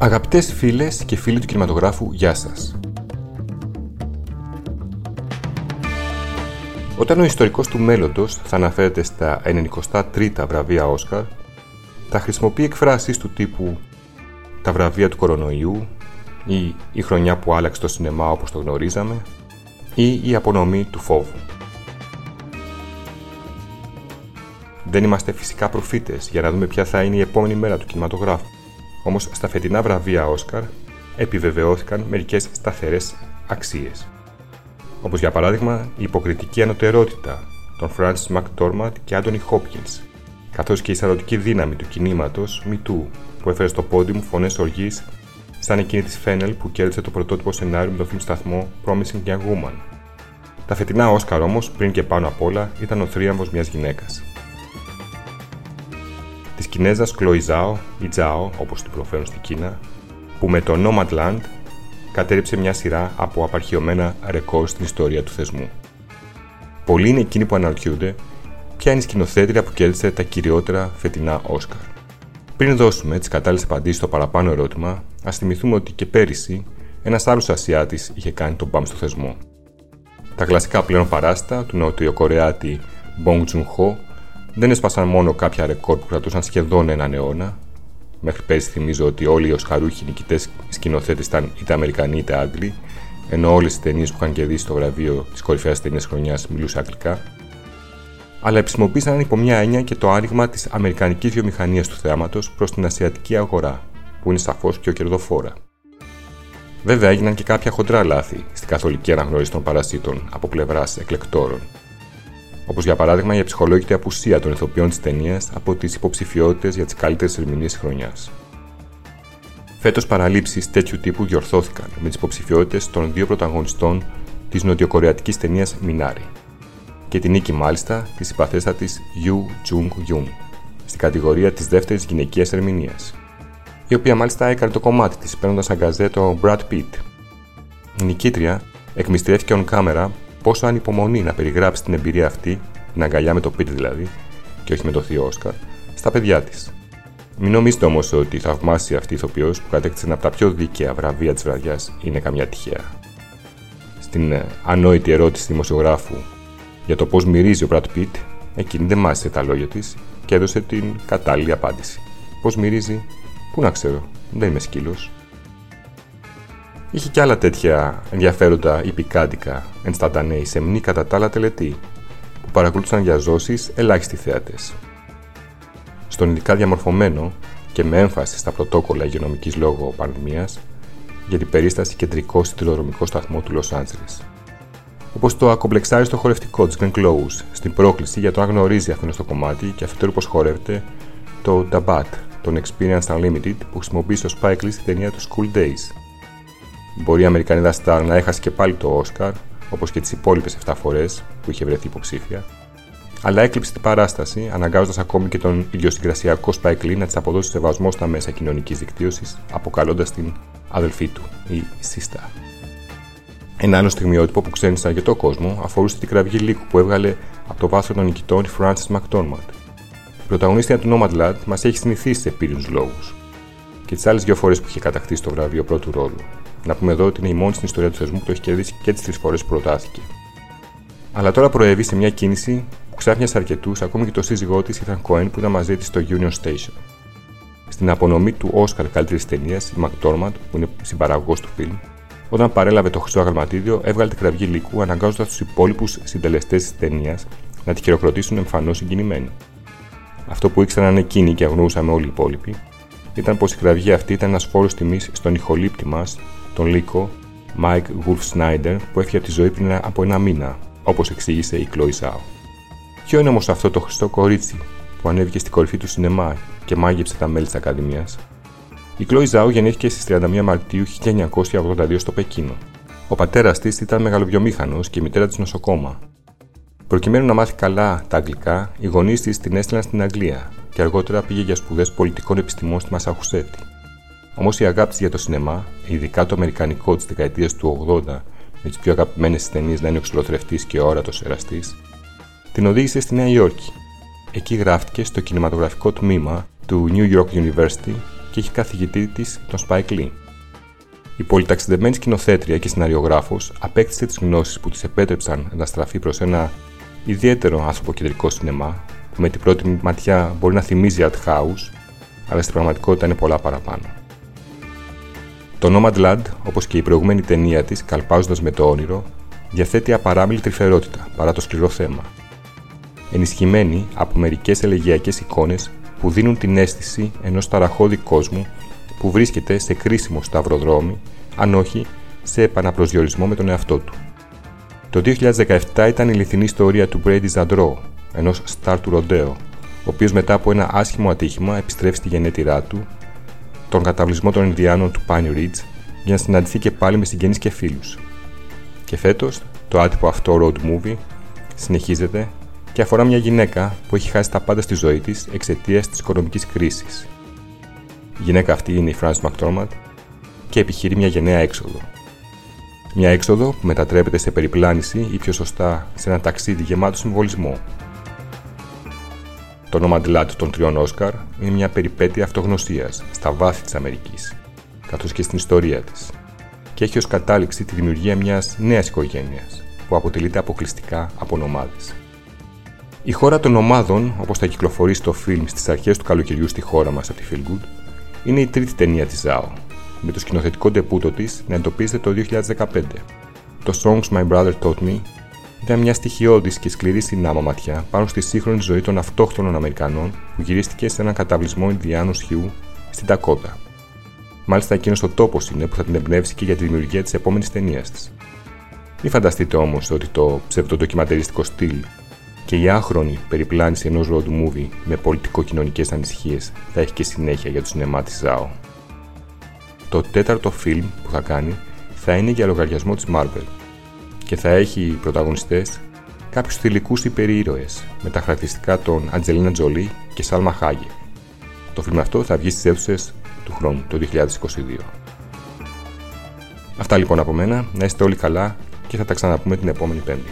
Αγαπητές φίλες και φίλοι του κινηματογράφου, γεια σας. Όταν ο ιστορικός του μέλλοντος θα αναφέρεται στα 93 βραβεία Όσκαρ, θα χρησιμοποιεί εκφράσεις του τύπου «τα βραβεία του κορονοϊού» ή «η χρονιά που άλλαξε το σινεμά όπως το γνωρίζαμε» ή «η απονομή του φόβου». Δεν είμαστε φυσικά προφήτες για να δούμε ποια θα είναι η επόμενη μέρα του κινηματογράφου. Όμως στα φετινά βραβεία Όσκαρ επιβεβαιώθηκαν μερικές σταθερές αξίες. Όπως για παράδειγμα η υποκριτική ανωτερότητα των Francis McDormand και Anthony Hopkins, καθώς και η σαρωτική δύναμη του κινήματος MeToo που έφερε στο πόντι μου φωνές οργής σαν εκείνη της Φένελ που κέρδισε το πρωτότυπο σενάριο με τον film σταθμό Promising Young Woman. Τα φετινά Όσκαρ όμως, πριν και πάνω απ' όλα, ήταν ο θρίαμβος μιας γυναίκας της Κινέζας Chloe Zhao ή Zhao όπως την προφέρουν στην Κίνα, που με το Nomadland κατέριψε μια σειρά από απαρχιωμένα ρεκόρ στην ιστορία του θεσμού. Πολλοί είναι εκείνοι που αναρωτιούνται ποια είναι η σκηνοθέτρια που κέρδισε τα κυριότερα φετινά Όσκαρ. Πριν δώσουμε τις κατάλληλες απαντήσεις στο παραπάνω ερώτημα, ας θυμηθούμε ότι και πέρυσι ένας άλλος Ασιάτης είχε κάνει τον μπαμ στο θεσμό. Τα κλασικά πλέον παράστα του Νοτιοκορεάτη Bong Joon-ho δεν έσπασαν μόνο κάποια ρεκόρ που κρατούσαν σχεδόν έναν αιώνα. Μέχρι πέρσι θυμίζω ότι όλοι οι Οσκαρούχοι νικητές σκηνοθέτες ήταν είτε Αμερικανοί είτε Άγγλοι, ενώ όλες οι ταινίες που είχαν κερδίσει το βραβείο της κορυφαίας ταινίας χρονιάς μιλούσαν αγγλικά. Αλλά επισημοποίησαν υπό μια έννοια και το άνοιγμα της αμερικανικής βιομηχανίας του θέαματο προς την ασιατική αγορά, που είναι σαφώς πιο κερδοφόρα. Βέβαια, έγιναν και κάποια χοντρά λάθη στην καθολική αναγνώριση των παρασίτων από πλευράς εκλεκτόρων, Όπως για παράδειγμα η αψυχολόγητη απουσία των ηθοποιών της ταινίας από τις υποψηφιότητες για τις καλύτερες ερμηνείες χρονιάς. Φέτος παραλήψεις τέτοιου τύπου διορθώθηκαν με τις υποψηφιότητες των δύο πρωταγωνιστών της νοτιοκορεατικής ταινίας Μινάρι και την νίκη μάλιστα της συμπαθέστατη Yu Jung Yoon στην κατηγορία της δεύτερης γυναικείας ερμηνείας, η οποία μάλιστα έκανε το κομμάτι της παίρνοντας αγκαζέ το Brad Pitt. Η νικήτρια εκμυστηρεύτηκε on camera πόσο ανυπομονεί να περιγράψει την εμπειρία αυτή, την αγκαλιά με το πίτι δηλαδή, και όχι με το θείο Όσκαρ, στα παιδιά της. Μην νομίζετε όμως ότι η θαυμάσια αυτή ηθοποιός που κατέκτησε ένα από τα πιο δίκαια βραβεία της βραδιάς είναι καμιά τυχαία. Στην ε, ανόητη ερώτηση δημοσιογράφου για το πώς μυρίζει ο Μπρατ Πιτ, εκείνη δεν μάσησε τα λόγια της και έδωσε την κατάλληλη απάντηση. Πώς μυρίζει, πού να ξέρω, δεν είμαι σκύλος. Είχε και άλλα τέτοια ενδιαφέροντα ή πικάντικα ενσταντανέοι σε μνή κατά τα άλλα τελετή, που παρακολούθησαν για ζώσεις ελάχιστοι θέατες. Στον ειδικά διαμορφωμένο και με έμφαση στα πρωτόκολλα υγειονομικής λόγω πανδημίας για την περίσταση κεντρικό σιδηροδρομικό σταθμό του Λος Άντζελες. Όπως το ακομπλεξάριστο χορευτικό της Glenn Close στην πρόκληση για το αν γνωρίζει αυτό στο κομμάτι και αφετέρου πω χορεύεται το Dabat, τον Experience Unlimited που χρησιμοποίησε ο Spike Lee στην ταινία του School Days Μπορεί η Αμερικανίδα Σταρ να έχασε και πάλι το Όσκαρ, όπως και τις υπόλοιπες 7 φορές που είχε βρεθεί υποψήφια, αλλά έκλειψε την παράσταση, αναγκάζοντας ακόμη και τον ιδιοσυγκρασιακό Spike Lee να της αποδώσει σεβασμό στα μέσα κοινωνικής δικτύωσης, αποκαλώντας την αδελφή του, η Σίστα. Ένα άλλο στιγμιότυπο που ξένησε αρκετό κόσμο αφορούσε την κραυγή λύκου που έβγαλε από το βάθρο των νικητών η Frances McDormand. Η πρωταγωνίστρια του Nomadland μας έχει συνηθίσει σε επίλυνους λόγους και τις άλλες δύο φορές που είχε κατακτήσει το βραβείο πρώτου ρόλου, να πούμε εδώ ότι είναι η μόνη στην ιστορία του θεσμού που το έχει κερδίσει και τις τρεις φορές που προτάθηκε. Αλλά τώρα προέβη σε μια κίνηση που ξάφνιασε αρκετούς, ακόμη και το σύζυγό της ήταν Cohen που ήταν μαζί της στο Union Station. Στην απονομή του Όσκαρ καλύτερης ταινίας, η McDormand, που είναι συμπαραγωγός του φιλμ, όταν παρέλαβε το χρυσό αγαλματίδιο, έβγαλε την κραυγή λύκου αναγκάζοντας τους υπόλοιπους συντελεστές της ταινίας να τη χειροκροτήσουν εμφανώς συγκινημένοι. Αυτό που ήξεραν εκείνοι και αγνοούσαμε όλοι οι υπόλοιποι, ήταν πως η κραυγή αυτή ήταν ένας φόρος τιμής στον ηχολήπτη μας, τον Λύκο Mike Wolf Snyder, που έφυγε από τη ζωή πριν από ένα μήνα, όπως εξήγησε η Chloe Zhao. Ποιο είναι όμως αυτό το χρηστό κορίτσι που ανέβηκε στην κορυφή του σινεμά και μάγεψε τα μέλη της Ακαδημίας; Η Chloe Zhao γεννήθηκε στις 31 Μαρτίου 1982 στο Πεκίνο. Ο πατέρας της ήταν μεγαλοβιομήχανος και η μητέρα της νοσοκόμα. Προκειμένου να μάθει καλά τα αγγλικά, οι γονείς της την έστειλαν στην Αγγλία και αργότερα πήγε για σπουδές πολιτικών επιστημών στη Μασαχουσέτη. Όμως η αγάπη για το σινεμά, ειδικά το αμερικανικό της δεκαετίας του 80, με τις πιο αγαπημένες ταινίες να είναι ο ξυλοθρευτή και ο όρατος εραστής, την οδήγησε στη Νέα Υόρκη. Εκεί γράφτηκε στο κινηματογραφικό τμήμα του New York University και και έχει καθηγητή της τον Spike Lee. Η πολυταξιδεμένη σκηνοθέτρια και σεναριογράφο απέκτησε τις γνώσεις που της επέτρεψαν να στραφεί προς ένα ιδιαίτερο ανθρωποκεντρικό σινεμά που με την πρώτη ματιά μπορεί να θυμίζει art house, αλλά στην πραγματικότητα είναι πολλά παραπάνω. Το Nomadland, όπως και η προηγούμενη ταινία της, καλπάζοντας με το όνειρο, διαθέτει απαράμιλη τρυφερότητα παρά το σκληρό θέμα. Ενισχυμένη από μερικές ελεγιακές εικόνες που δίνουν την αίσθηση ενός ταραχώδη κόσμου που βρίσκεται σε κρίσιμο σταυροδρόμι, αν όχι σε επαναπροσδιορισμό με τον εαυτό του. Το 2017 ήταν η λιθινή ιστορία του Brady Zadro, ενός στάρ του Ροντέο, ο οποίος μετά από ένα άσχημο ατύχημα επιστρέφει στη γενέτειρά του, τον καταβλισμό των Ινδιάνων του Pine Ridge, για να συναντηθεί και πάλι με συγγενείς και φίλους. Και φέτος, το άτυπο αυτό road movie συνεχίζεται και αφορά μια γυναίκα που έχει χάσει τα πάντα στη ζωή της εξαιτίας της οικονομικής κρίσης. Η γυναίκα αυτή είναι η Frances McDormand και επιχειρεί μια γενναία έξοδο. Μια έξοδο που μετατρέπεται σε περιπλάνηση ή πιο σωστά σε ένα ταξίδι γεμάτο συμβολισμό. Το όνομα Nomadland των τριών Όσκαρ είναι μια περιπέτεια αυτογνωσία στα βάθη της Αμερικής, καθώς και στην ιστορία της, και έχει ως κατάληξη τη δημιουργία μιας νέας οικογένειας που αποτελείται αποκλειστικά από νομάδες. Η χώρα των ομάδων, όπως θα κυκλοφορήσει το φιλμ στις αρχές του καλοκαιριού στη χώρα μας από τη Feel Good, είναι η τρίτη ταινία της ΖΑΟ, με το σκηνοθετικό ντεπούτο της να εντοπίζεται το 2015. Το Songs My Brother Taught Me ήταν μια στοιχειώδης και σκληρή συνάμα ματιά πάνω στη σύγχρονη ζωή των αυτόχθονων Αμερικανών που γυρίστηκε σε έναν καταβλισμό Ινδιάνους Χιού στην Τακότα. Μάλιστα εκείνος ο τόπος είναι που θα την εμπνεύσει και για τη δημιουργία της επόμενης ταινίας της. Μην φανταστείτε όμως ότι το ψευδοδοκιματεριστικό στυλ και η άχρονη περιπλάνηση ενός road movie με πολιτικο-κοινωνικές ανησυχίες θα έχει και συνέχεια για το σινεμά της ΖΑΟ. Το τέταρτο φιλμ που θα κάνει θα είναι για λογαριασμό της Marvel και θα έχει πρωταγωνιστές κάποιους θηλυκούς υπερήρωες με τα χαρακτηριστικά των Αντζελίνα Τζολί και Σάλμα Χάγε. Το φιλμ αυτό θα βγει στις αίθουσες του χρόνου, το 2022. Αυτά λοιπόν από μένα, να είστε όλοι καλά και θα τα ξαναπούμε την επόμενη Πέμπτη.